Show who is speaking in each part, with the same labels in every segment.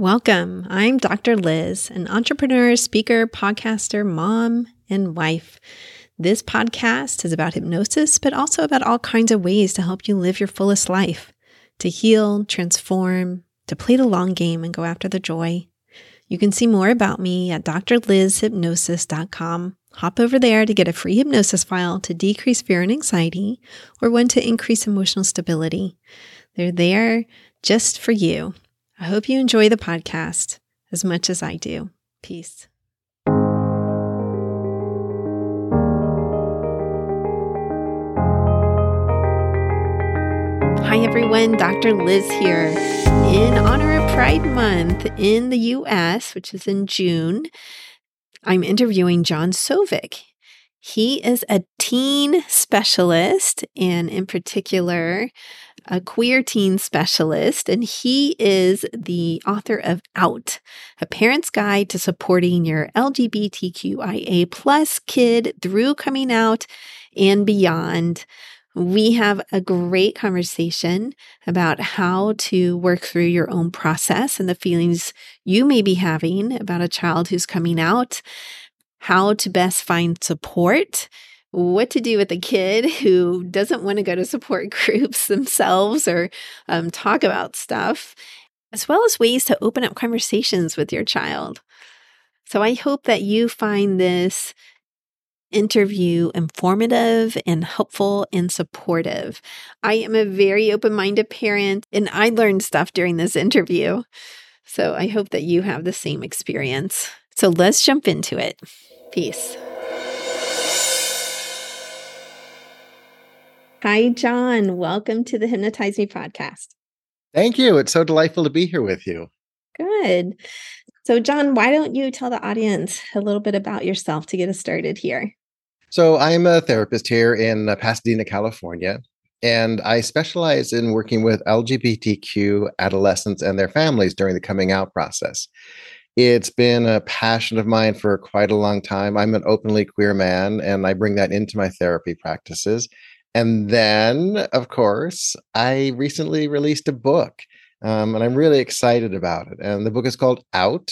Speaker 1: Welcome. I'm Dr. Liz, an entrepreneur, speaker, podcaster, mom, and wife. This podcast is about hypnosis, but also about all kinds of ways to help you live your fullest life, to heal, transform, to play the long game and go after the joy. You can see more about me at drlizhypnosis.com. Hop over there to get a free hypnosis file to decrease fear and anxiety or one to increase emotional stability. They're there just for you. I hope you enjoy the podcast as much as I do. Peace. Hi, everyone. Dr. Liz here. In honor of Pride Month in the US, which is in June, I'm interviewing John Sovec. He is a teen specialist, and in particular, a queer teen specialist, and he is the author of Out, a parent's guide to supporting your LGBTQIA plus kid through coming out and beyond. We have a great conversation about how to work through your own process and the feelings you may be having about a child who's coming out, how to best find support what to do with a kid who doesn't want to go to support groups themselves or um, talk about stuff, as well as ways to open up conversations with your child. So I hope that you find this interview informative and helpful and supportive. I am a very open minded parent and I learned stuff during this interview. So I hope that you have the same experience. So let's jump into it. Peace. Hi, John. Welcome to the Hypnotize Me podcast.
Speaker 2: Thank you. It's so delightful to be here with you.
Speaker 1: Good. So, John, why don't you tell the audience a little bit about yourself to get us started here?
Speaker 2: So, I'm a therapist here in uh, Pasadena, California, and I specialize in working with LGBTQ adolescents and their families during the coming out process. It's been a passion of mine for quite a long time. I'm an openly queer man, and I bring that into my therapy practices. And then, of course, I recently released a book, um, and I'm really excited about it. And the book is called Out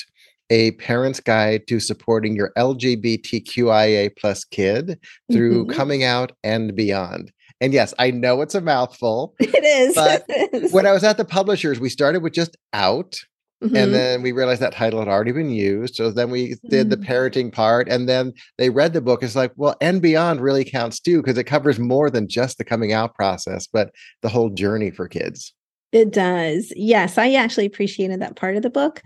Speaker 2: a parent's guide to supporting your lgbtqia plus kid through mm-hmm. coming out and beyond and yes i know it's a mouthful
Speaker 1: it is
Speaker 2: but when i was at the publishers we started with just out Mm-hmm. And then we realized that title had already been used. So then we did the mm. parenting part. And then they read the book. It's like, well, and beyond really counts too, because it covers more than just the coming out process, but the whole journey for kids.
Speaker 1: It does. Yes. I actually appreciated that part of the book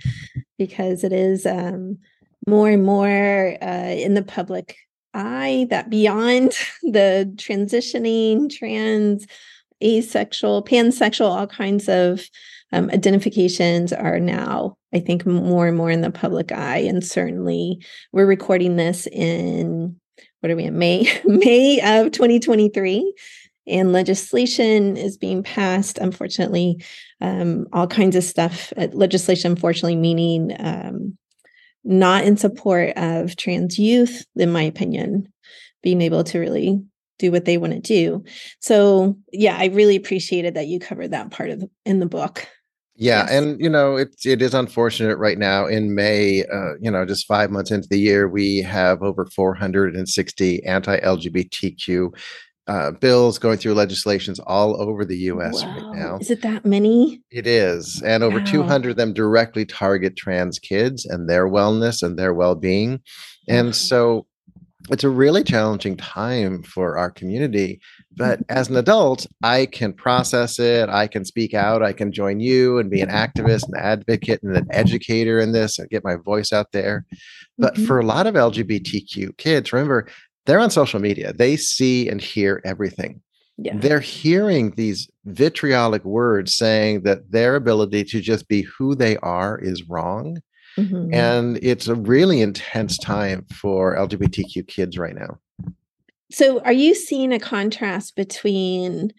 Speaker 1: because it is um, more and more uh, in the public eye that beyond the transitioning, trans, asexual, pansexual, all kinds of um, identifications are now, I think, more and more in the public eye. And certainly, we're recording this in what are we in May, May of 2023. And legislation is being passed. Unfortunately, um, all kinds of stuff. Uh, legislation, unfortunately, meaning um, not in support of trans youth, in my opinion, being able to really do what they want to do. So, yeah, I really appreciated that you covered that part of the, in the book.
Speaker 2: Yeah, yes. and you know it it is unfortunate right now in May. Uh, you know, just five months into the year, we have over 460 anti-LGBTQ uh, bills going through legislations all over the U.S. Wow. right now.
Speaker 1: Is it that many?
Speaker 2: It is, and over wow. 200 of them directly target trans kids and their wellness and their well-being. And so it's a really challenging time for our community. But as an adult, I can process it. I can speak out. I can join you and be an activist, an advocate, and an educator in this and get my voice out there. But mm-hmm. for a lot of LGBTQ kids, remember, they're on social media, they see and hear everything. Yeah. They're hearing these vitriolic words saying that their ability to just be who they are is wrong Mm-hmm. And it's a really intense time for LGBTQ kids right now.
Speaker 1: So, are you seeing a contrast between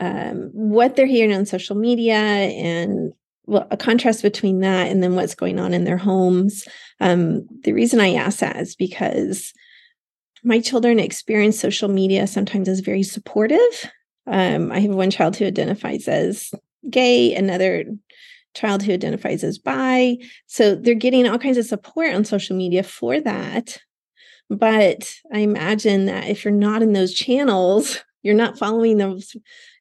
Speaker 1: um, what they're hearing on social media and well, a contrast between that and then what's going on in their homes? Um, the reason I ask that is because my children experience social media sometimes as very supportive. Um, I have one child who identifies as gay, another child who identifies as bi. So they're getting all kinds of support on social media for that. But I imagine that if you're not in those channels, you're not following those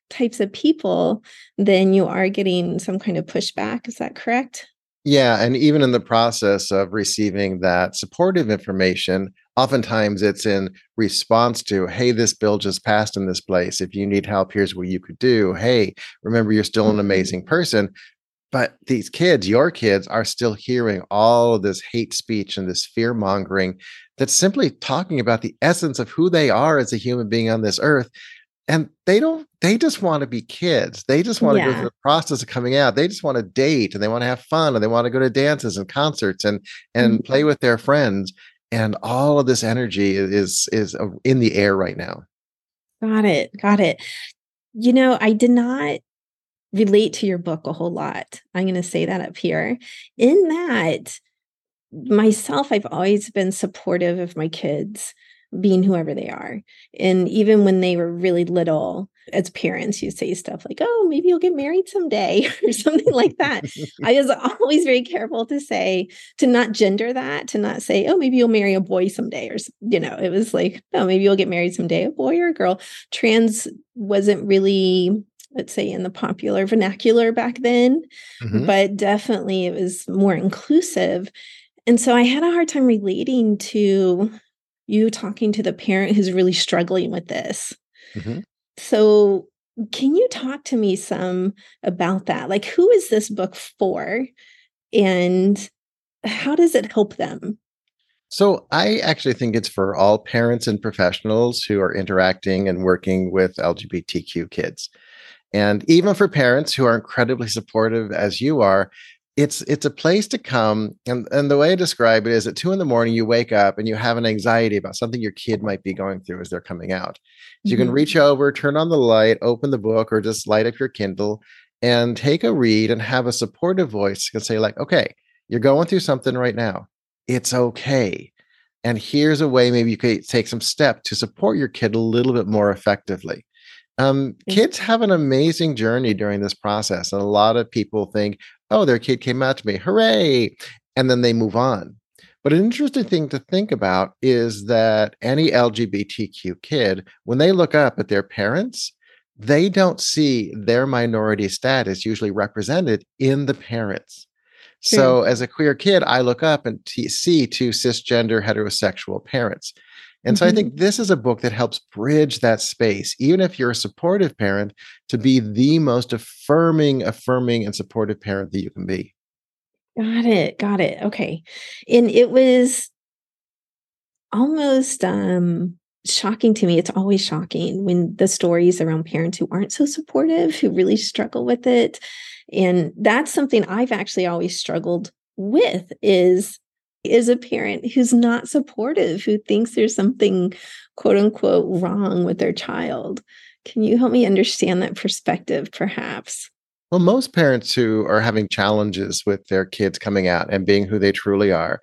Speaker 1: types of people, then you are getting some kind of pushback. Is that correct?
Speaker 2: Yeah. And even in the process of receiving that supportive information, oftentimes it's in response to, hey, this bill just passed in this place. If you need help, here's what you could do. Hey, remember, you're still an mm-hmm. amazing person. But these kids, your kids, are still hearing all of this hate speech and this fear mongering that's simply talking about the essence of who they are as a human being on this earth and they don't they just want to be kids. They just want yeah. to go through the process of coming out. They just want to date and they want to have fun and they want to go to dances and concerts and and mm-hmm. play with their friends and all of this energy is is in the air right now.
Speaker 1: Got it got it. You know i did not relate to your book a whole lot. I'm going to say that up here. In that myself i've always been supportive of my kids being whoever they are. And even when they were really little, as parents, you say stuff like, oh, maybe you'll get married someday or something like that. I was always very careful to say, to not gender that, to not say, oh, maybe you'll marry a boy someday. Or, you know, it was like, oh, maybe you'll get married someday, a boy or a girl. Trans wasn't really let's say in the popular vernacular back then, mm-hmm. but definitely it was more inclusive. And so I had a hard time relating to you talking to the parent who's really struggling with this. Mm-hmm. So, can you talk to me some about that? Like, who is this book for? And how does it help them?
Speaker 2: So, I actually think it's for all parents and professionals who are interacting and working with LGBTQ kids. And even for parents who are incredibly supportive as you are, it's it's a place to come and and the way i describe it is at two in the morning you wake up and you have an anxiety about something your kid might be going through as they're coming out. So you can mm-hmm. reach over turn on the light open the book or just light up your kindle and take a read and have a supportive voice and say like okay you're going through something right now. It's okay. And here's a way maybe you could take some step to support your kid a little bit more effectively. Um, kids have an amazing journey during this process and a lot of people think oh, their kid came out to me, hooray. And then they move on. But an interesting thing to think about is that any LGBTQ kid, when they look up at their parents, they don't see their minority status usually represented in the parents. So, as a queer kid, I look up and t- see two cisgender heterosexual parents. And so I mm-hmm. think this is a book that helps bridge that space, even if you're a supportive parent, to be the most affirming, affirming, and supportive parent that you can be.
Speaker 1: Got it. Got it. Okay. And it was almost um shocking to me. It's always shocking when the stories around parents who aren't so supportive, who really struggle with it. And that's something I've actually always struggled with is is a parent who's not supportive, who thinks there's something quote unquote wrong with their child. Can you help me understand that perspective, perhaps?
Speaker 2: Well, most parents who are having challenges with their kids coming out and being who they truly are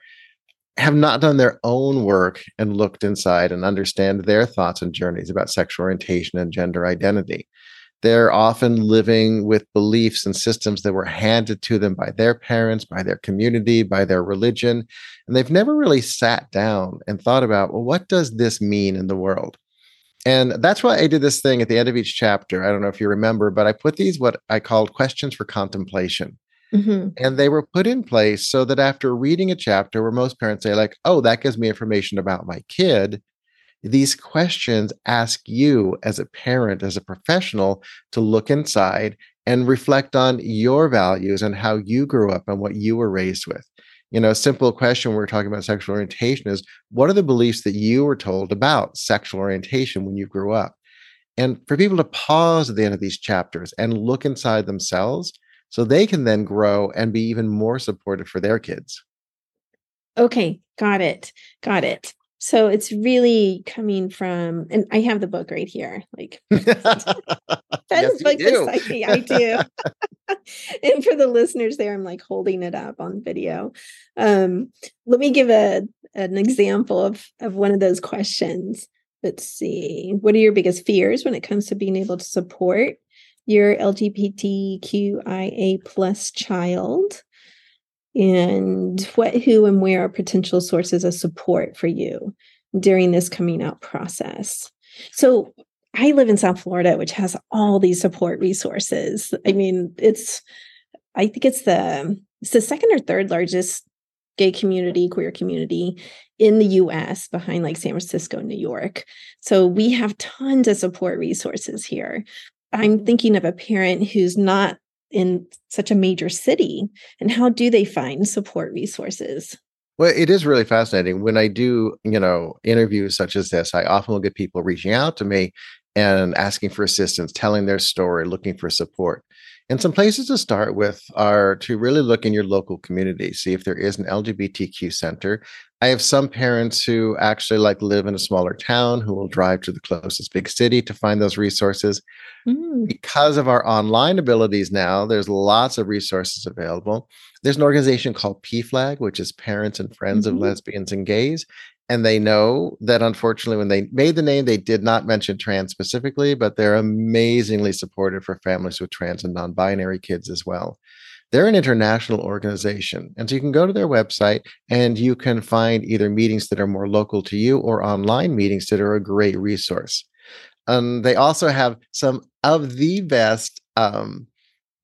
Speaker 2: have not done their own work and looked inside and understand their thoughts and journeys about sexual orientation and gender identity. They're often living with beliefs and systems that were handed to them by their parents, by their community, by their religion. And they've never really sat down and thought about, well, what does this mean in the world? And that's why I did this thing at the end of each chapter. I don't know if you remember, but I put these what I called questions for contemplation. Mm-hmm. And they were put in place so that after reading a chapter where most parents say, like, oh, that gives me information about my kid, these questions ask you as a parent, as a professional, to look inside and reflect on your values and how you grew up and what you were raised with. You know, a simple question we're talking about sexual orientation is what are the beliefs that you were told about sexual orientation when you grew up? And for people to pause at the end of these chapters and look inside themselves so they can then grow and be even more supportive for their kids.
Speaker 1: Okay, got it. Got it. So it's really coming from, and I have the book right here. Like that yes, book beside me. I do. and for the listeners there, I'm like holding it up on video. Um, let me give a an example of of one of those questions. Let's see. What are your biggest fears when it comes to being able to support your LGBTQIA plus child and what, who, and where are potential sources of support for you during this coming out process. So I live in South Florida, which has all these support resources. I mean, it's I think it's the it's the second or third largest gay community, queer community in the US behind like San Francisco, New York. So we have tons of support resources here. I'm thinking of a parent who's not in such a major city and how do they find support resources?
Speaker 2: Well, it is really fascinating. When I do, you know, interviews such as this, I often will get people reaching out to me and asking for assistance, telling their story, looking for support. And some places to start with are to really look in your local community, see if there is an LGBTQ center. I have some parents who actually like live in a smaller town who will drive to the closest big city to find those resources. Mm. Because of our online abilities now, there's lots of resources available. There's an organization called PFLAG, which is Parents and Friends mm-hmm. of Lesbians and Gays. And they know that unfortunately, when they made the name, they did not mention trans specifically, but they're amazingly supportive for families with trans and non binary kids as well. They're an international organization. And so you can go to their website and you can find either meetings that are more local to you or online meetings that are a great resource. Um, they also have some of the best um,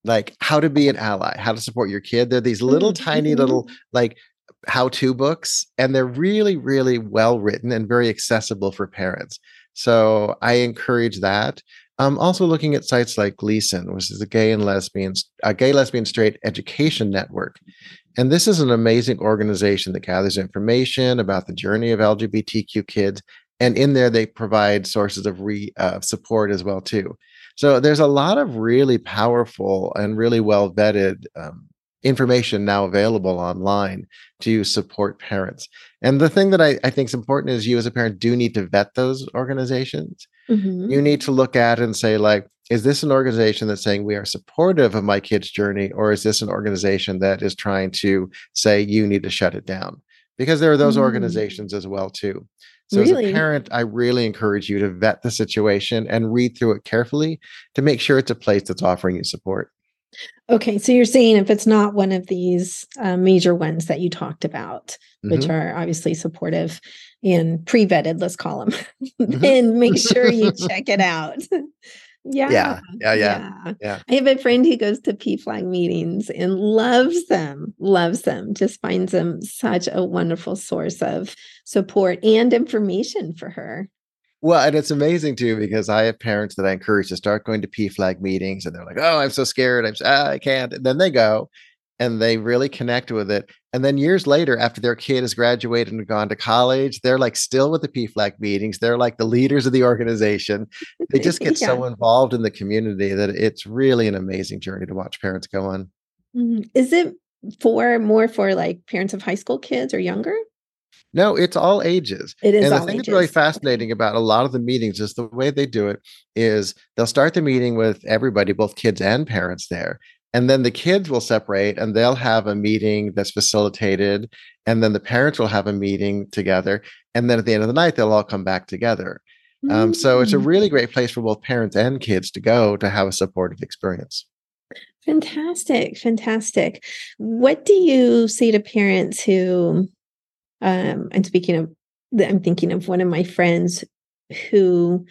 Speaker 2: like how to be an ally, how to support your kid. They're these little mm-hmm. tiny little like how-to books and they're really really well written and very accessible for parents. So I encourage that. I'm also looking at sites like GLSEN, which is a gay and lesbian, a gay lesbian straight education network. And this is an amazing organization that gathers information about the journey of LGBTQ kids. And in there, they provide sources of re, uh, support as well too. So there's a lot of really powerful and really well vetted um, information now available online to support parents. And the thing that I, I think is important is you as a parent do need to vet those organizations mm-hmm. you need to look at and say like is this an organization that's saying we are supportive of my kid's journey or is this an organization that is trying to say you need to shut it down because there are those mm. organizations as well too so really? as a parent i really encourage you to vet the situation and read through it carefully to make sure it's a place that's offering you support
Speaker 1: Okay, so you're saying if it's not one of these uh, major ones that you talked about, mm-hmm. which are obviously supportive and pre-vetted, let's call them, mm-hmm. then make sure you check it out.
Speaker 2: yeah, yeah, yeah, yeah, yeah.
Speaker 1: I have a friend who goes to PFLAG meetings and loves them, loves them, just finds them such a wonderful source of support and information for her.
Speaker 2: Well, and it's amazing too because I have parents that I encourage to start going to PFLAG meetings, and they're like, "Oh, I'm so scared. I'm ah, I can't." And then they go, and they really connect with it. And then years later, after their kid has graduated and gone to college, they're like still with the PFLAG meetings. They're like the leaders of the organization. They just get yeah. so involved in the community that it's really an amazing journey to watch parents go on.
Speaker 1: Mm-hmm. Is it for more for like parents of high school kids or younger?
Speaker 2: No, it's all ages.
Speaker 1: It is.
Speaker 2: And
Speaker 1: the
Speaker 2: thing
Speaker 1: ages.
Speaker 2: that's really fascinating about a lot of the meetings is the way they do it is they'll start the meeting with everybody, both kids and parents there. And then the kids will separate and they'll have a meeting that's facilitated. And then the parents will have a meeting together. And then at the end of the night, they'll all come back together. Mm-hmm. Um, so it's a mm. really great place for both parents and kids to go to have a supportive experience.
Speaker 1: Fantastic. Fantastic. What do you say to parents who um, and speaking of, I'm thinking of one of my friends who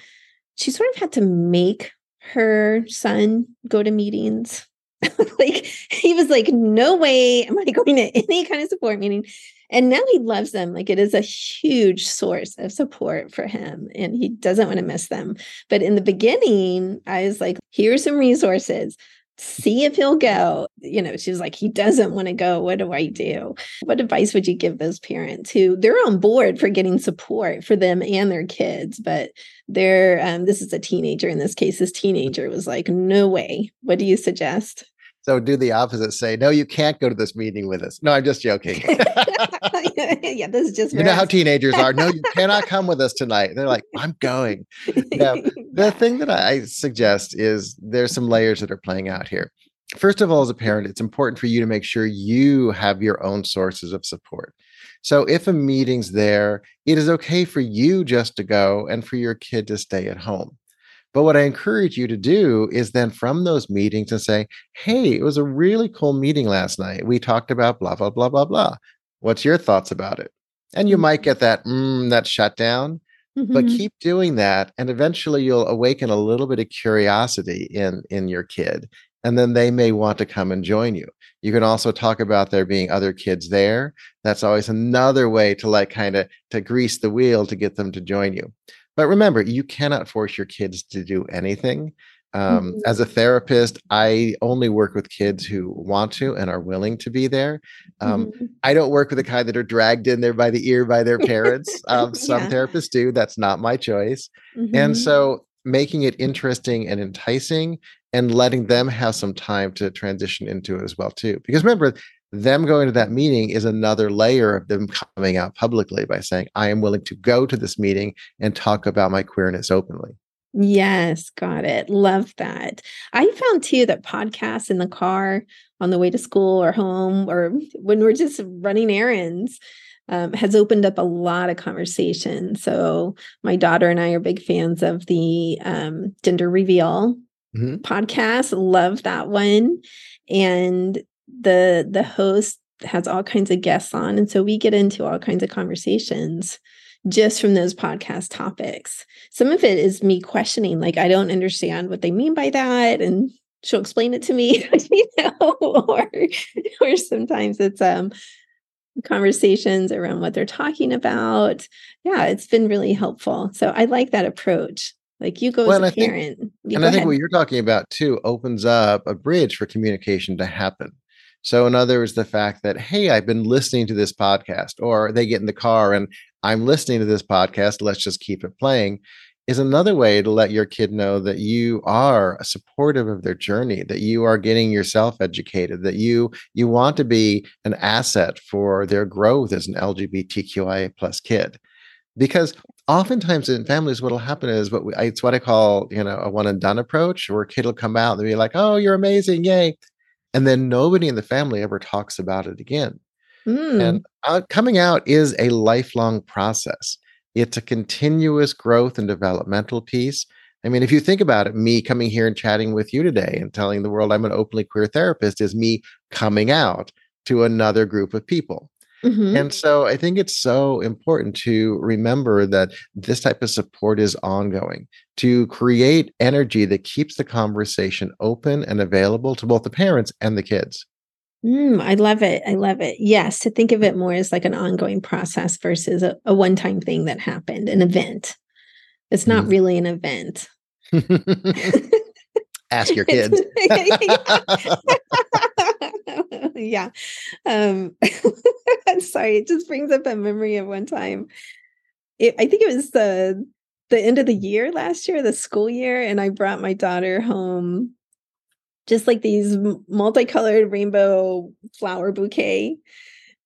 Speaker 1: she sort of had to make her son go to meetings. like he was like, no way am I going to any kind of support meeting. And now he loves them. Like it is a huge source of support for him and he doesn't want to miss them. But in the beginning, I was like, here's some resources see if he'll go. You know, she's like, he doesn't want to go. What do I do? What advice would you give those parents who they're on board for getting support for them and their kids, but they're um, this is a teenager in this case. This teenager was like, no way. What do you suggest?
Speaker 2: So do the opposite. Say, no, you can't go to this meeting with us. No, I'm just joking.
Speaker 1: yeah, this is just
Speaker 2: you know how teenagers are. No, you cannot come with us tonight. They're like, I'm going. Now, the thing that I suggest is there's some layers that are playing out here. First of all, as a parent, it's important for you to make sure you have your own sources of support. So if a meeting's there, it is okay for you just to go and for your kid to stay at home. But what I encourage you to do is then from those meetings and say, hey, it was a really cool meeting last night. We talked about blah, blah, blah, blah, blah. What's your thoughts about it? And you might get that, mm, that shutdown, mm-hmm. but keep doing that. And eventually you'll awaken a little bit of curiosity in, in your kid. And then they may want to come and join you. You can also talk about there being other kids there. That's always another way to like kind of to grease the wheel to get them to join you. But remember, you cannot force your kids to do anything. Um, mm-hmm. As a therapist, I only work with kids who want to and are willing to be there. Um, mm-hmm. I don't work with the kind that are dragged in there by the ear by their parents. Um, some yeah. therapists do. That's not my choice. Mm-hmm. And so making it interesting and enticing and letting them have some time to transition into it as well too because remember them going to that meeting is another layer of them coming out publicly by saying i am willing to go to this meeting and talk about my queerness openly
Speaker 1: yes got it love that i found too that podcasts in the car on the way to school or home or when we're just running errands um, has opened up a lot of conversation. So my daughter and I are big fans of the um, gender reveal mm-hmm. podcast. Love that one. And the the host has all kinds of guests on. And so we get into all kinds of conversations just from those podcast topics. Some of it is me questioning, like, I don't understand what they mean by that. And she'll explain it to me, you know, or, or sometimes it's um conversations around what they're talking about. Yeah, it's been really helpful. So I like that approach. Like you go well, as a parent.
Speaker 2: Think, and I think ahead. what you're talking about too opens up a bridge for communication to happen. So, in other words, the fact that, hey, I've been listening to this podcast, or they get in the car and I'm listening to this podcast, let's just keep it playing, is another way to let your kid know that you are supportive of their journey, that you are getting yourself educated, that you you want to be an asset for their growth as an LGBTQIA plus kid. Because oftentimes in families, what will happen is what we, it's what I call, you know, a one and done approach, where a kid will come out and be like, "Oh, you're amazing, yay!" And then nobody in the family ever talks about it again. Mm. And uh, coming out is a lifelong process. It's a continuous growth and developmental piece. I mean, if you think about it, me coming here and chatting with you today and telling the world I'm an openly queer therapist is me coming out to another group of people. Mm-hmm. And so I think it's so important to remember that this type of support is ongoing to create energy that keeps the conversation open and available to both the parents and the kids.
Speaker 1: Mm, I love it. I love it. Yes, to think of it more as like an ongoing process versus a, a one time thing that happened, an event. It's not mm. really an event.
Speaker 2: Ask your kids.
Speaker 1: yeah. Um, sorry, it just brings up a memory of one time. It, I think it was the the end of the year last year, the school year, and I brought my daughter home just like these multicolored rainbow flower bouquet.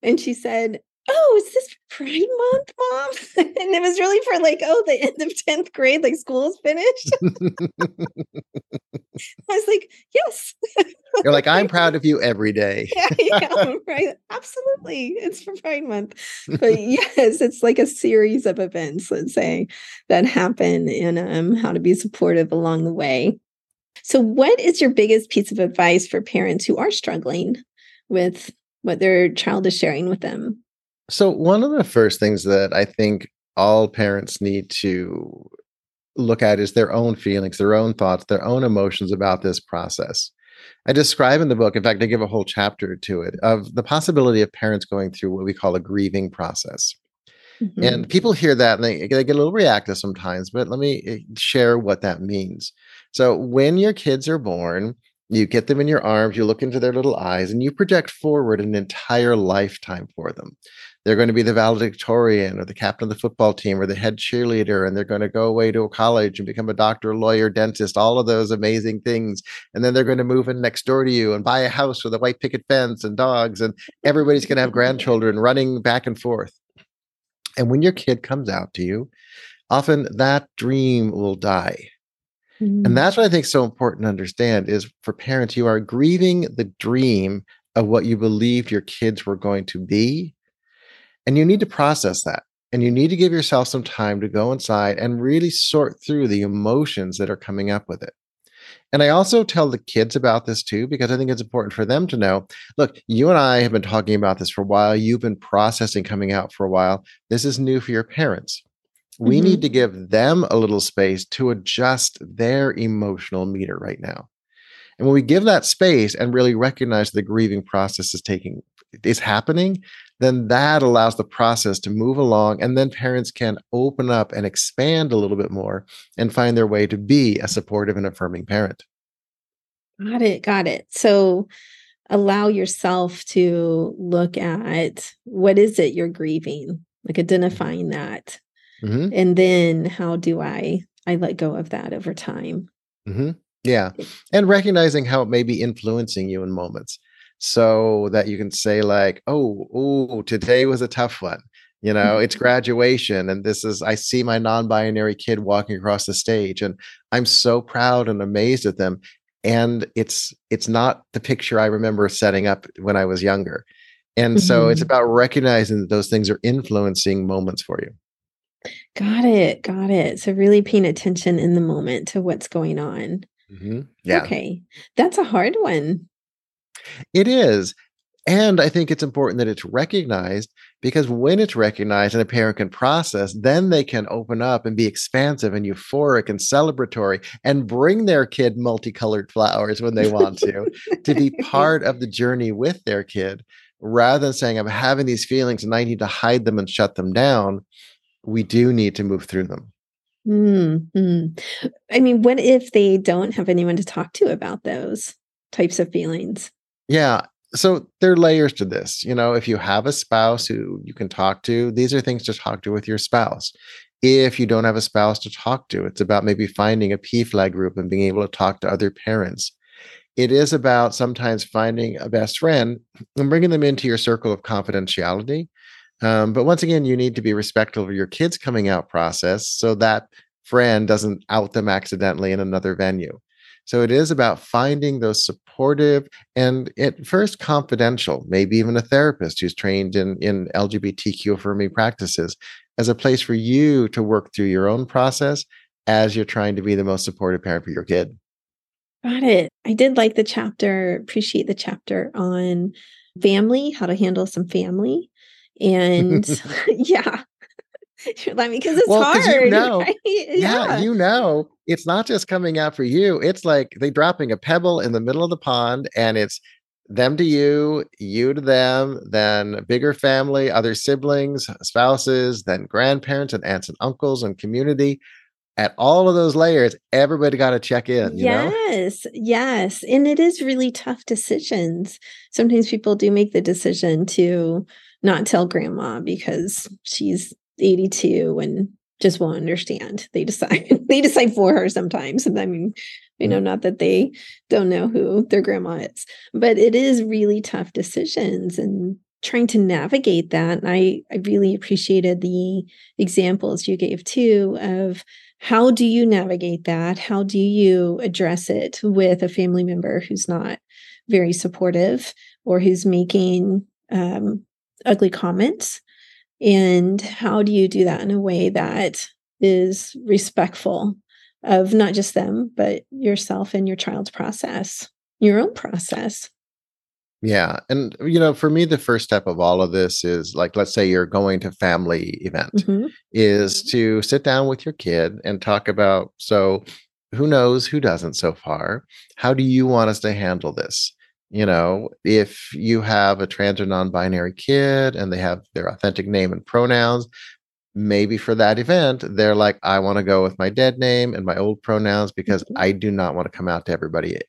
Speaker 1: And she said, oh, is this Pride Month, Mom? and it was really for like, oh, the end of 10th grade, like school is finished. I was like, yes.
Speaker 2: You're like, I'm proud of you every day.
Speaker 1: yeah, yeah, right. Absolutely. It's for Pride Month. But yes, it's like a series of events, let's say, that happen and um, how to be supportive along the way. So, what is your biggest piece of advice for parents who are struggling with what their child is sharing with them?
Speaker 2: So, one of the first things that I think all parents need to look at is their own feelings, their own thoughts, their own emotions about this process. I describe in the book, in fact, I give a whole chapter to it, of the possibility of parents going through what we call a grieving process. Mm-hmm. And people hear that and they, they get a little reactive sometimes, but let me eh, share what that means. So, when your kids are born, you get them in your arms, you look into their little eyes, and you project forward an entire lifetime for them. They're going to be the valedictorian or the captain of the football team or the head cheerleader, and they're going to go away to a college and become a doctor, lawyer, dentist, all of those amazing things. And then they're going to move in next door to you and buy a house with a white picket fence and dogs, and everybody's going to have grandchildren running back and forth. And when your kid comes out to you, often that dream will die Mm-hmm. And that's what I think is so important to understand is for parents, you are grieving the dream of what you believed your kids were going to be. And you need to process that. And you need to give yourself some time to go inside and really sort through the emotions that are coming up with it. And I also tell the kids about this too, because I think it's important for them to know look, you and I have been talking about this for a while. You've been processing coming out for a while. This is new for your parents. We mm-hmm. need to give them a little space to adjust their emotional meter right now. And when we give that space and really recognize the grieving process is taking is happening, then that allows the process to move along and then parents can open up and expand a little bit more and find their way to be a supportive and affirming parent
Speaker 1: got it got it so allow yourself to look at what is it you're grieving like identifying that mm-hmm. and then how do i i let go of that over time
Speaker 2: mm-hmm. yeah and recognizing how it may be influencing you in moments so that you can say like oh oh today was a tough one you know it's mm-hmm. graduation and this is i see my non-binary kid walking across the stage and i'm so proud and amazed at them and it's it's not the picture i remember setting up when i was younger and mm-hmm. so it's mm-hmm. about recognizing that those things are influencing moments for you
Speaker 1: got it got it so really paying attention in the moment to what's going on mm-hmm. yeah okay that's a hard one
Speaker 2: it is. And I think it's important that it's recognized because when it's recognized and a parent can process, then they can open up and be expansive and euphoric and celebratory and bring their kid multicolored flowers when they want to, to be part of the journey with their kid rather than saying, I'm having these feelings and I need to hide them and shut them down. We do need to move through them.
Speaker 1: Mm-hmm. I mean, what if they don't have anyone to talk to about those types of feelings?
Speaker 2: Yeah. So there are layers to this. You know, if you have a spouse who you can talk to, these are things to talk to with your spouse. If you don't have a spouse to talk to, it's about maybe finding a PFLAG group and being able to talk to other parents. It is about sometimes finding a best friend and bringing them into your circle of confidentiality. Um, but once again, you need to be respectful of your kids' coming out process so that friend doesn't out them accidentally in another venue. So it is about finding those supportive and at first confidential, maybe even a therapist who's trained in, in LGBTQ affirming practices as a place for you to work through your own process as you're trying to be the most supportive parent for your kid.
Speaker 1: Got it. I did like the chapter, appreciate the chapter on family, how to handle some family. And yeah, I mean, because it's well, hard. You
Speaker 2: know, right? yeah. yeah, you know, it's not just coming out for you. It's like they dropping a pebble in the middle of the pond, and it's them to you, you to them, then bigger family, other siblings, spouses, then grandparents and aunts and uncles and community. At all of those layers, everybody got to check in.
Speaker 1: yes,
Speaker 2: know?
Speaker 1: yes. And it is really tough decisions. Sometimes people do make the decision to not tell grandma because she's 82 and just won't understand. They decide they decide for her sometimes. And I mean, you know, not that they don't know who their grandma is, but it is really tough decisions and trying to navigate that. And I, I really appreciated the examples you gave too of how do you navigate that? How do you address it with a family member who's not very supportive or who's making um, ugly comments and how do you do that in a way that is respectful of not just them, but yourself and your child's process, your own process?
Speaker 2: Yeah. And, you know, for me, the first step of all of this is like, let's say you're going to family event, mm-hmm. is to sit down with your kid and talk about, so who knows who doesn't so far? How do you want us to handle this? You know, if you have a trans or non binary kid and they have their authentic name and pronouns, maybe for that event, they're like, I want to go with my dead name and my old pronouns because mm-hmm. I do not want to come out to everybody.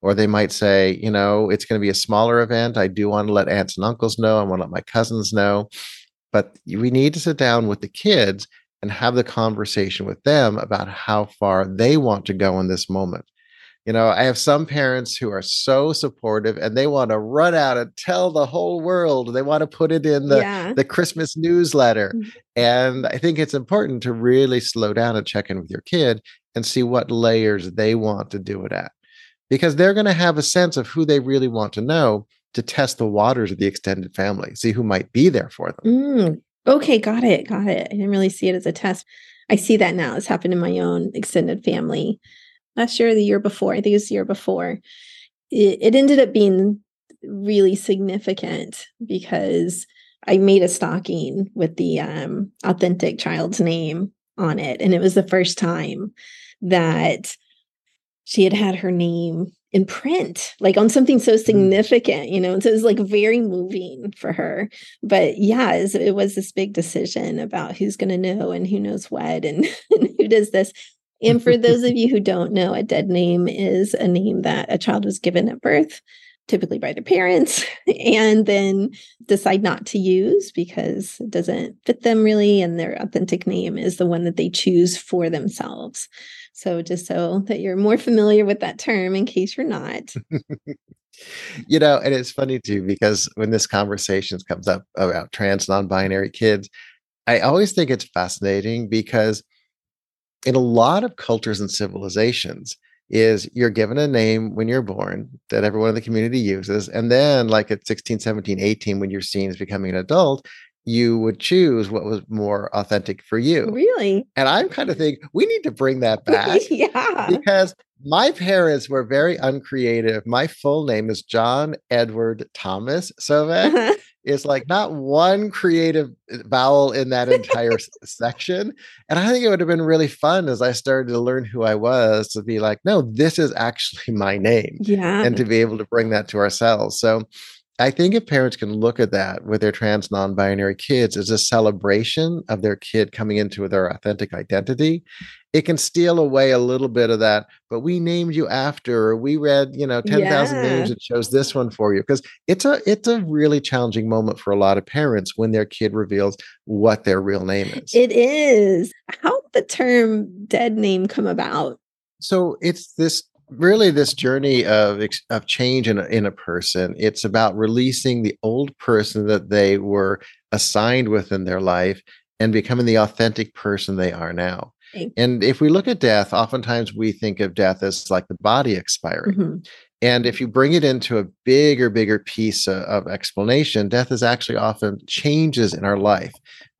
Speaker 2: Or they might say, you know, it's going to be a smaller event. I do want to let aunts and uncles know. I want to let my cousins know. But we need to sit down with the kids and have the conversation with them about how far they want to go in this moment you know i have some parents who are so supportive and they want to run out and tell the whole world they want to put it in the yeah. the christmas newsletter mm-hmm. and i think it's important to really slow down and check in with your kid and see what layers they want to do it at because they're going to have a sense of who they really want to know to test the waters of the extended family see who might be there for them
Speaker 1: mm. Okay, got it. Got it. I didn't really see it as a test. I see that now. It's happened in my own extended family. Last year or the year before, I think it was the year before. It, it ended up being really significant because I made a stocking with the um, authentic child's name on it. And it was the first time that she had had her name in print, like on something so mm. significant, you know. And so it was like very moving for her. But yeah, it was, it was this big decision about who's going to know and who knows what and, and who does this. And for those of you who don't know, a dead name is a name that a child was given at birth typically by their parents, and then decide not to use because it doesn't fit them really. And their authentic name is the one that they choose for themselves. So, just so that you're more familiar with that term in case you're not.
Speaker 2: you know, and it's funny too, because when this conversation comes up about trans non binary kids, I always think it's fascinating because in a lot of cultures and civilizations, is you're given a name when you're born that everyone in the community uses and then like at 16 17 18 when you're seen as becoming an adult you would choose what was more authentic for you
Speaker 1: really
Speaker 2: and i'm kind of thinking we need to bring that back
Speaker 1: yeah
Speaker 2: because my parents were very uncreative my full name is john edward thomas sovec uh-huh is like not one creative uh, vowel in that entire section. And I think it would have been really fun as I started to learn who I was to be like, no, this is actually my name.
Speaker 1: Yeah.
Speaker 2: And to be able to bring that to ourselves. So I think if parents can look at that with their trans non binary kids as a celebration of their kid coming into their authentic identity, it can steal away a little bit of that. But we named you after, or we read, you know, 10,000 yeah. names and chose this one for you. Because it's a it's a really challenging moment for a lot of parents when their kid reveals what their real name is.
Speaker 1: It is. How did the term dead name come about?
Speaker 2: So it's this really this journey of of change in a, in a person it's about releasing the old person that they were assigned within their life and becoming the authentic person they are now and if we look at death oftentimes we think of death as like the body expiring mm-hmm. And if you bring it into a bigger, bigger piece of, explanation, death is actually often changes in our life,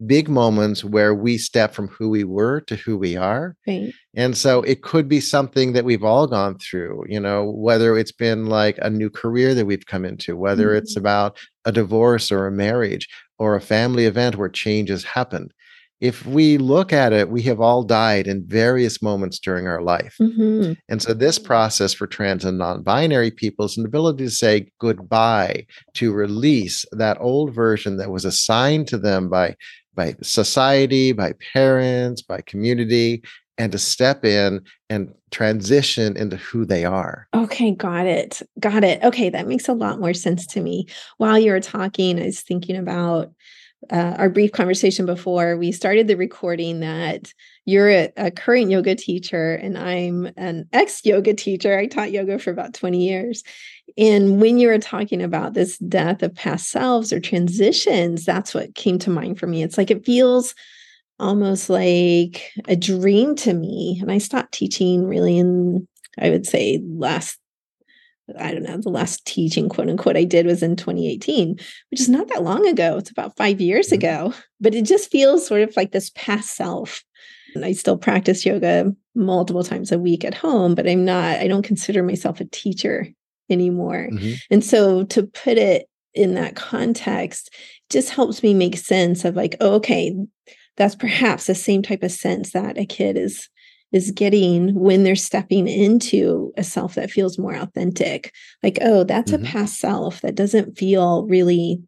Speaker 2: big moments where we step from who we were to who we are.
Speaker 1: Right.
Speaker 2: And so it could be something that we've all gone through, you know, whether it's been like a new career that we've come into, whether mm-hmm. it's about a divorce or a marriage or a family event where changes happened if we look at it, we have all died in various moments during our life. Mm-hmm. And so, this process for trans and non binary people is an ability to say goodbye, to release that old version that was assigned to them by, by society, by parents, by community, and to step in and transition into who they are.
Speaker 1: Okay, got it. Got it. Okay, that makes a lot more sense to me. While you were talking, I was thinking about uh, our brief conversation before we started the recording that you're a, a current yoga teacher and I'm an ex yoga teacher. I taught yoga for about 20 years. And when you were talking about this death of past selves or transitions, that's what came to mind for me. It's like it feels almost like a dream to me. And I stopped teaching really in, I would say, last I don't know, the last teaching, quote unquote, I did was in 2018, which is not that long ago. It's about five years mm-hmm. ago, but it just feels sort of like this past self. And I still practice yoga multiple times a week at home, but I'm not, I don't consider myself a teacher anymore. Mm-hmm. And so to put it in that context just helps me make sense of like, oh, okay, that's perhaps the same type of sense that a kid is is getting when they're stepping into a self that feels more authentic. Like, oh, that's mm-hmm. a past self that doesn't feel really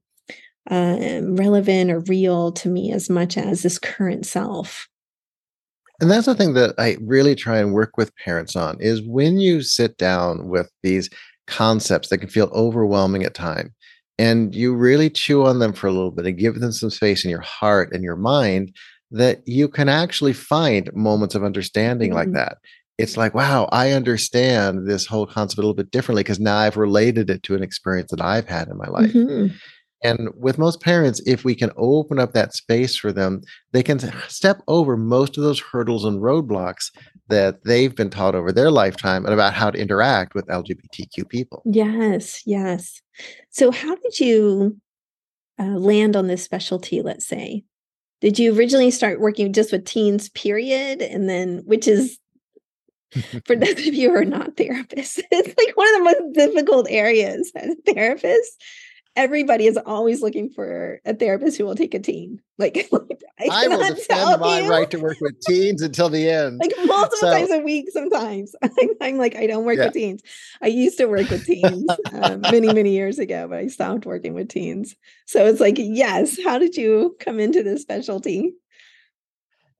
Speaker 1: um, relevant or real to me as much as this current self.
Speaker 2: And that's the thing that I really try and work with parents on is when you sit down with these concepts that can feel overwhelming at time and you really chew on them for a little bit and give them some space in your heart and your mind that you can actually find moments of understanding mm-hmm. like that. It's like, wow, I understand this whole concept a little bit differently because now I've related it to an experience that I've had in my life. Mm-hmm. And with most parents, if we can open up that space for them, they can step over most of those hurdles and roadblocks that they've been taught over their lifetime and about how to interact with LGBTQ people.
Speaker 1: Yes, yes. So, how did you uh, land on this specialty, let's say? Did you originally start working just with teens, period? And then, which is for those of you who are not therapists, it's like one of the most difficult areas as a therapist everybody is always looking for a therapist who will take a teen. Like,
Speaker 2: I, I will defend my you, right to work with teens until the end.
Speaker 1: Like multiple so, times a week. Sometimes I'm like, I don't work yeah. with teens. I used to work with teens uh, many, many years ago, but I stopped working with teens. So it's like, yes. How did you come into this specialty?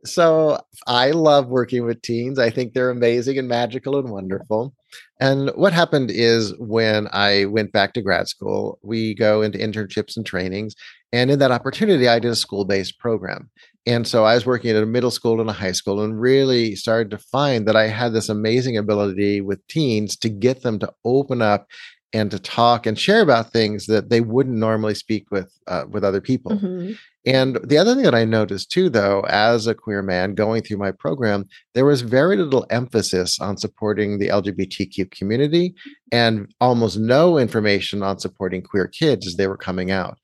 Speaker 2: So I love working with teens. I think they're amazing and magical and wonderful. And what happened is when I went back to grad school, we go into internships and trainings. And in that opportunity, I did a school based program. And so I was working at a middle school and a high school and really started to find that I had this amazing ability with teens to get them to open up and to talk and share about things that they wouldn't normally speak with uh, with other people. Mm-hmm. And the other thing that I noticed too, though, as a queer man going through my program, there was very little emphasis on supporting the LGBTQ community and almost no information on supporting queer kids as they were coming out.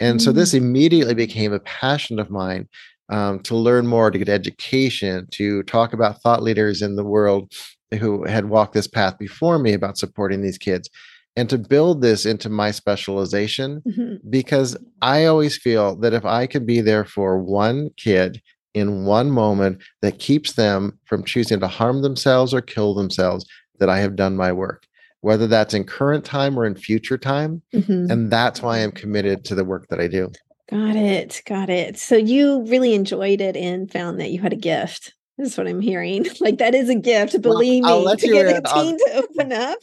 Speaker 2: And mm-hmm. so this mm. immediately became a passion of mine um, to learn more, to get education, to talk about thought leaders in the world who had walked this path before me about supporting these kids and to build this into my specialization mm-hmm. because I always feel that if I can be there for one kid in one moment that keeps them from choosing to harm themselves or kill themselves, that I have done my work, whether that's in current time or in future time. Mm-hmm. And that's why I'm committed to the work that I do.
Speaker 1: Got it. Got it. So you really enjoyed it and found that you had a gift. That's what I'm hearing. Like that is a gift. Believe well, me, to get a teen to open up.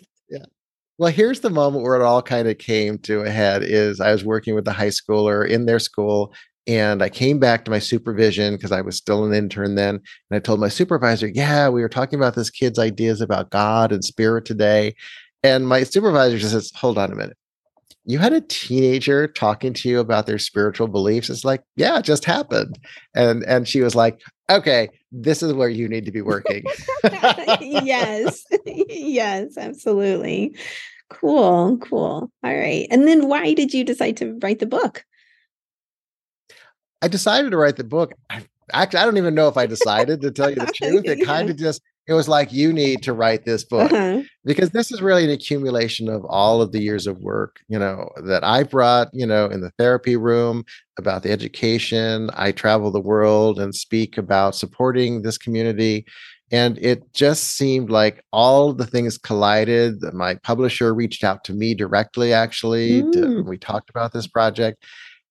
Speaker 2: Well, here's the moment where it all kind of came to a head is I was working with a high schooler in their school and I came back to my supervision because I was still an intern then. And I told my supervisor, Yeah, we were talking about this kid's ideas about God and spirit today. And my supervisor just says, Hold on a minute. You had a teenager talking to you about their spiritual beliefs. It's like, yeah, it just happened. And and she was like, Okay, this is where you need to be working.
Speaker 1: yes. yes, absolutely. Cool, cool. All right. And then why did you decide to write the book?
Speaker 2: I decided to write the book. I, actually, I don't even know if I decided to tell you the truth. It kind of just, it was like, you need to write this book uh-huh. because this is really an accumulation of all of the years of work, you know, that I brought, you know, in the therapy room about the education. I travel the world and speak about supporting this community. And it just seemed like all the things collided. My publisher reached out to me directly, actually. Mm. To, we talked about this project.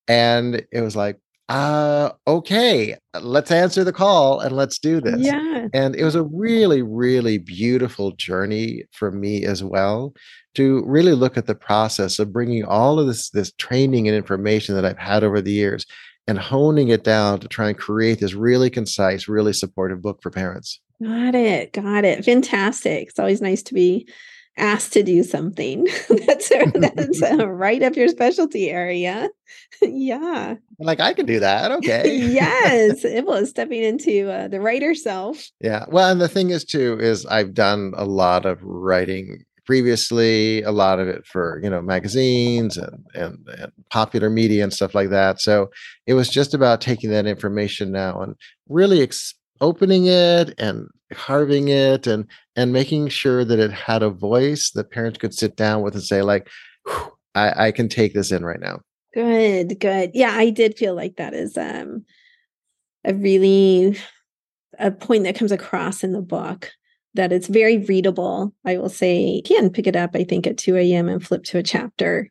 Speaker 2: And it was like, uh okay let's answer the call and let's do this.
Speaker 1: Yeah
Speaker 2: and it was a really really beautiful journey for me as well to really look at the process of bringing all of this this training and information that i've had over the years and honing it down to try and create this really concise really supportive book for parents.
Speaker 1: Got it got it. Fantastic. It's always nice to be asked to do something. That's that's uh, right up your specialty area. Yeah.
Speaker 2: Like i can do that okay.
Speaker 1: Yes it was stepping into uh, the writer self.
Speaker 2: Yeah well and the thing is too is i've done a lot of writing previously a lot of it for you know magazines and, and, and popular media and stuff like that. So it was just about taking that information now and really ex- opening it and carving it and and making sure that it had a voice that parents could sit down with and say like I, I can take this in right now.
Speaker 1: Good good. Yeah i did feel like that is um a really a point that comes across in the book that it's very readable. I will say can pick it up i think at 2 a.m and flip to a chapter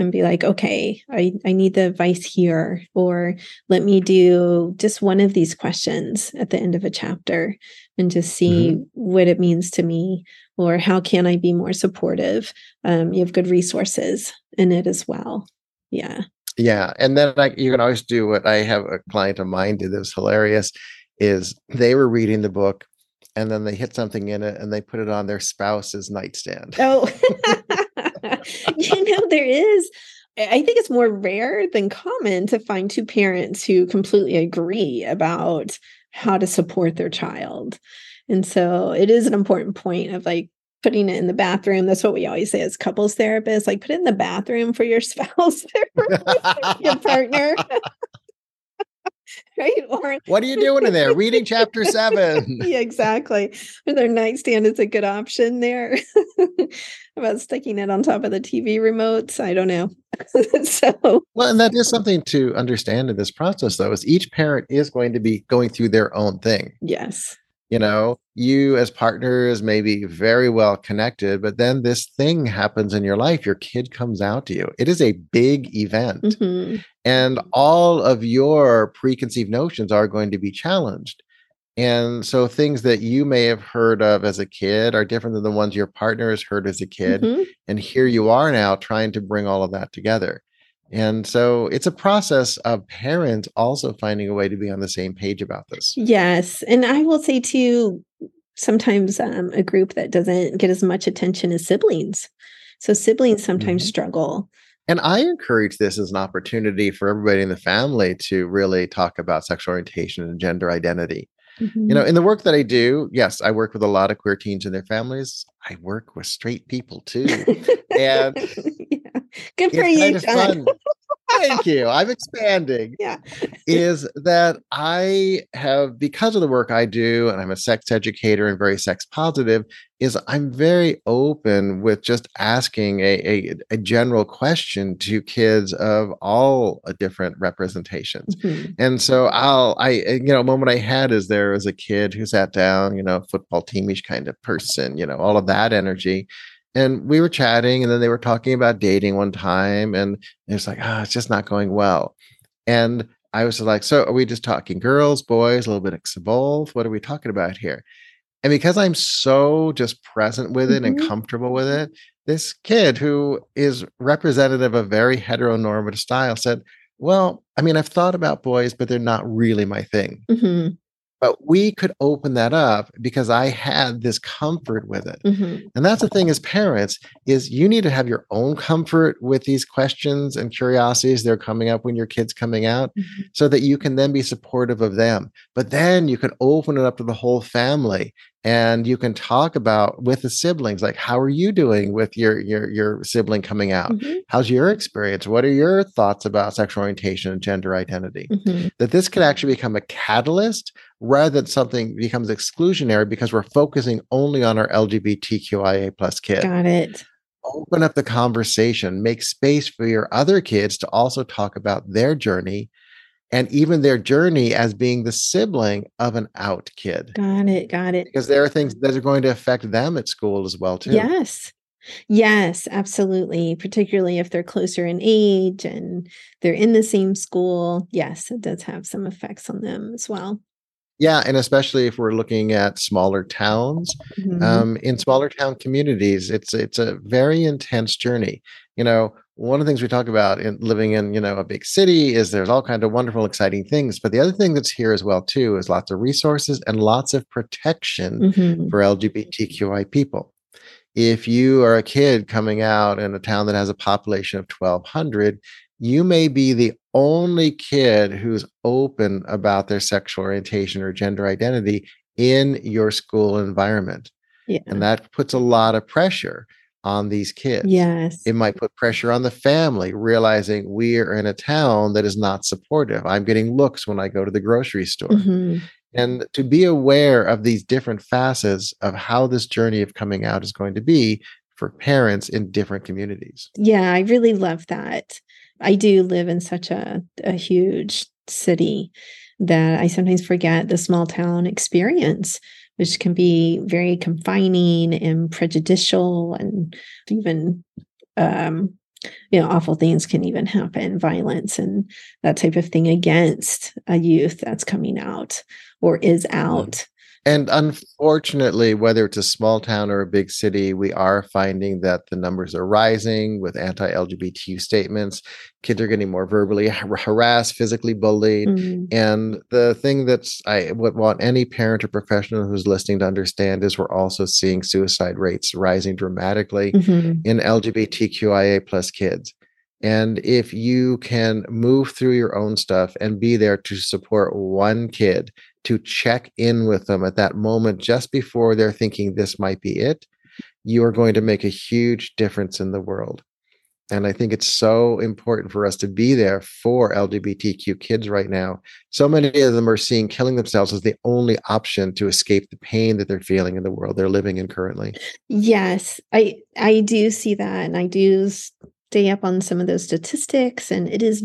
Speaker 1: and be like, okay, I, I need the advice here, or let me do just one of these questions at the end of a chapter and just see mm-hmm. what it means to me, or how can I be more supportive? Um, you have good resources in it as well. Yeah.
Speaker 2: Yeah. And then like you can always do what I have a client of mine did that was hilarious is they were reading the book and then they hit something in it and they put it on their spouse's nightstand.
Speaker 1: Oh. you know, there is, I think it's more rare than common to find two parents who completely agree about how to support their child. And so it is an important point of like putting it in the bathroom. That's what we always say as couples therapists like put it in the bathroom for your spouse, your partner. right? Or
Speaker 2: what are you doing in there? Reading chapter seven.
Speaker 1: yeah, exactly. Or their nightstand is a good option there. About sticking it on top of the TV remotes. I don't know. so
Speaker 2: well, and that is something to understand in this process, though, is each parent is going to be going through their own thing.
Speaker 1: Yes.
Speaker 2: You know, you as partners may be very well connected, but then this thing happens in your life. Your kid comes out to you. It is a big event. Mm-hmm. And all of your preconceived notions are going to be challenged. And so things that you may have heard of as a kid are different than the ones your partner has heard as a kid. Mm-hmm. And here you are now trying to bring all of that together. And so it's a process of parents also finding a way to be on the same page about this.
Speaker 1: Yes. And I will say too, sometimes um, a group that doesn't get as much attention as siblings. So siblings sometimes mm-hmm. struggle.
Speaker 2: And I encourage this as an opportunity for everybody in the family to really talk about sexual orientation and gender identity. Mm-hmm. You know, in the work that I do, yes, I work with a lot of queer teens and their families. I work with straight people too. and.
Speaker 1: Good for you, John.
Speaker 2: Thank you. I'm expanding.
Speaker 1: Yeah.
Speaker 2: is that I have, because of the work I do, and I'm a sex educator and very sex positive, is I'm very open with just asking a, a, a general question to kids of all uh, different representations. Mm-hmm. And so I'll, I, you know, a moment I had is there was a kid who sat down, you know, football teamish kind of person, you know, all of that energy and we were chatting and then they were talking about dating one time and it was like oh it's just not going well. And i was like so are we just talking girls boys a little bit of both? What are we talking about here? And because i'm so just present with it mm-hmm. and comfortable with it this kid who is representative of a very heteronormative style said well i mean i've thought about boys but they're not really my thing. Mm-hmm but we could open that up because i had this comfort with it mm-hmm. and that's the thing as parents is you need to have your own comfort with these questions and curiosities that are coming up when your kids coming out mm-hmm. so that you can then be supportive of them but then you can open it up to the whole family and you can talk about with the siblings like how are you doing with your your your sibling coming out mm-hmm. how's your experience what are your thoughts about sexual orientation and gender identity mm-hmm. that this could actually become a catalyst rather than something becomes exclusionary because we're focusing only on our lgbtqia plus kid
Speaker 1: got it
Speaker 2: open up the conversation make space for your other kids to also talk about their journey and even their journey as being the sibling of an out kid.
Speaker 1: Got it. Got it.
Speaker 2: Because there are things that are going to affect them at school as well, too.
Speaker 1: Yes. Yes, absolutely. Particularly if they're closer in age and they're in the same school. Yes, it does have some effects on them as well.
Speaker 2: Yeah, and especially if we're looking at smaller towns, mm-hmm. um, in smaller town communities, it's it's a very intense journey. You know, one of the things we talk about in living in you know a big city is there's all kind of wonderful exciting things but the other thing that's here as well too is lots of resources and lots of protection mm-hmm. for lgbtqi people if you are a kid coming out in a town that has a population of 1200 you may be the only kid who's open about their sexual orientation or gender identity in your school environment yeah. and that puts a lot of pressure on these kids.
Speaker 1: Yes.
Speaker 2: It might put pressure on the family, realizing we are in a town that is not supportive. I'm getting looks when I go to the grocery store. Mm-hmm. And to be aware of these different facets of how this journey of coming out is going to be for parents in different communities.
Speaker 1: Yeah, I really love that. I do live in such a, a huge city that I sometimes forget the small town experience which can be very confining and prejudicial and even um, you know awful things can even happen violence and that type of thing against a youth that's coming out or is out
Speaker 2: and unfortunately, whether it's a small town or a big city, we are finding that the numbers are rising with anti LGBTQ statements. Kids are getting more verbally harassed, physically bullied. Mm-hmm. And the thing that's I would want any parent or professional who's listening to understand is we're also seeing suicide rates rising dramatically mm-hmm. in LGBTQIA plus kids. And if you can move through your own stuff and be there to support one kid to check in with them at that moment just before they're thinking this might be it, you are going to make a huge difference in the world. And I think it's so important for us to be there for LGBTQ kids right now. So many of them are seeing killing themselves as the only option to escape the pain that they're feeling in the world they're living in currently.
Speaker 1: Yes, I I do see that and I do stay up on some of those statistics and it is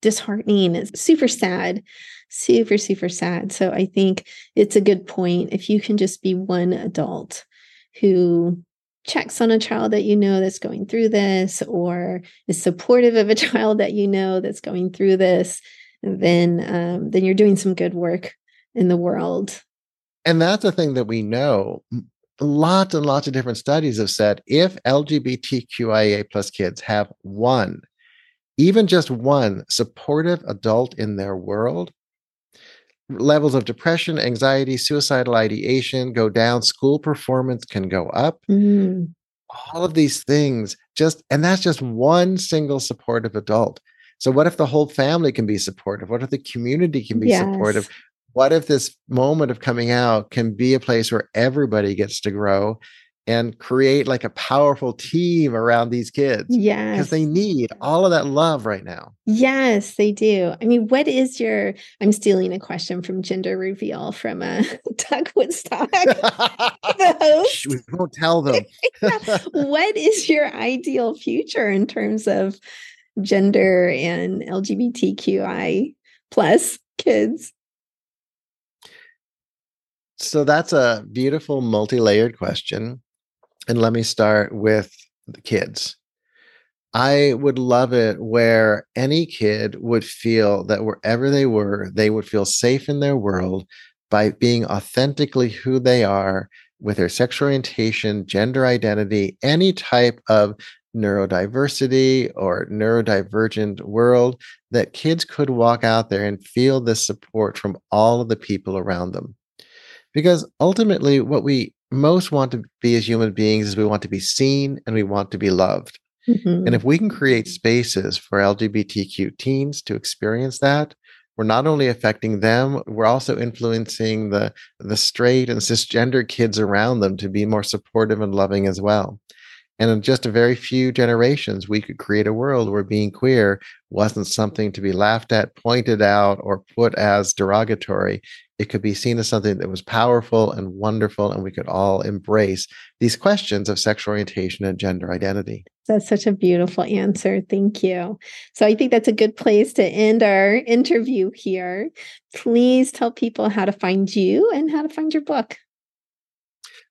Speaker 1: disheartening. It's super sad. Super super sad. So I think it's a good point if you can just be one adult who checks on a child that you know that's going through this or is supportive of a child that you know that's going through this then um, then you're doing some good work in the world
Speaker 2: and that's a thing that we know lots and lots of different studies have said if lgbtqia plus kids have one even just one supportive adult in their world levels of depression, anxiety, suicidal ideation go down, school performance can go up. Mm. All of these things just, and that's just one single supportive adult. So, what if the whole family can be supportive? What if the community can be yes. supportive? What if this moment of coming out can be a place where everybody gets to grow and create like a powerful team around these kids.
Speaker 1: Yes.
Speaker 2: Because they need all of that love right now.
Speaker 1: Yes, they do. I mean, what is your I'm stealing a question from gender reveal from uh Tuck Woodstock.
Speaker 2: the host. we won't tell them.
Speaker 1: what is your ideal future in terms of gender and LGBTQI plus kids?
Speaker 2: So that's a beautiful multi-layered question. And let me start with the kids. I would love it where any kid would feel that wherever they were, they would feel safe in their world by being authentically who they are with their sexual orientation, gender identity, any type of neurodiversity or neurodivergent world, that kids could walk out there and feel the support from all of the people around them. Because ultimately, what we most want to be as human beings is we want to be seen and we want to be loved. Mm-hmm. And if we can create spaces for LGBTQ teens to experience that, we're not only affecting them, we're also influencing the the straight and cisgender kids around them to be more supportive and loving as well. And in just a very few generations, we could create a world where being queer wasn't something to be laughed at, pointed out, or put as derogatory it could be seen as something that was powerful and wonderful, and we could all embrace these questions of sexual orientation and gender identity.
Speaker 1: That's such a beautiful answer. Thank you. So I think that's a good place to end our interview here. Please tell people how to find you and how to find your book.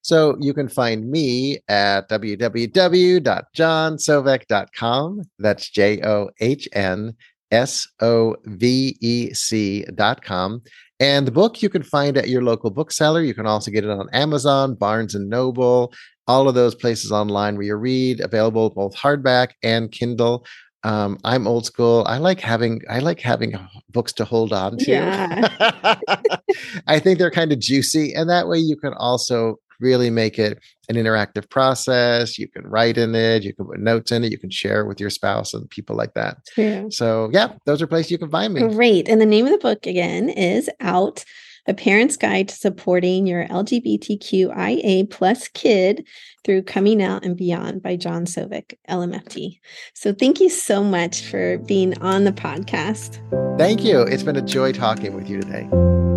Speaker 2: So you can find me at www.johnsovec.com. That's J O H N S O V E C.com. And the book you can find at your local bookseller. You can also get it on Amazon, Barnes and Noble, all of those places online where you read, available both hardback and Kindle. Um, I'm old school. I like having I like having books to hold on to. Yeah. I think they're kind of juicy, and that way you can also really make it an interactive process. You can write in it, you can put notes in it, you can share it with your spouse and people like that. Yeah. So, yeah, those are places you can find me.
Speaker 1: Great. And the name of the book again is Out a parent's guide to supporting your LGBTQIA plus kid through coming out and beyond by John Sovec, LMFT. So thank you so much for being on the podcast.
Speaker 2: Thank you. It's been a joy talking with you today.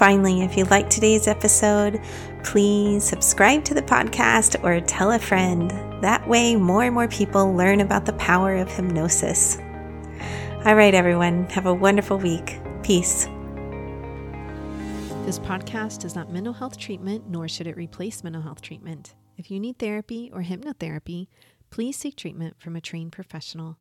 Speaker 1: Finally, if you liked today's episode, please subscribe to the podcast or tell a friend. That way, more and more people learn about the power of hypnosis. All right, everyone, have a wonderful week. Peace.
Speaker 3: This podcast is not mental health treatment, nor should it replace mental health treatment. If you need therapy or hypnotherapy, please seek treatment from a trained professional.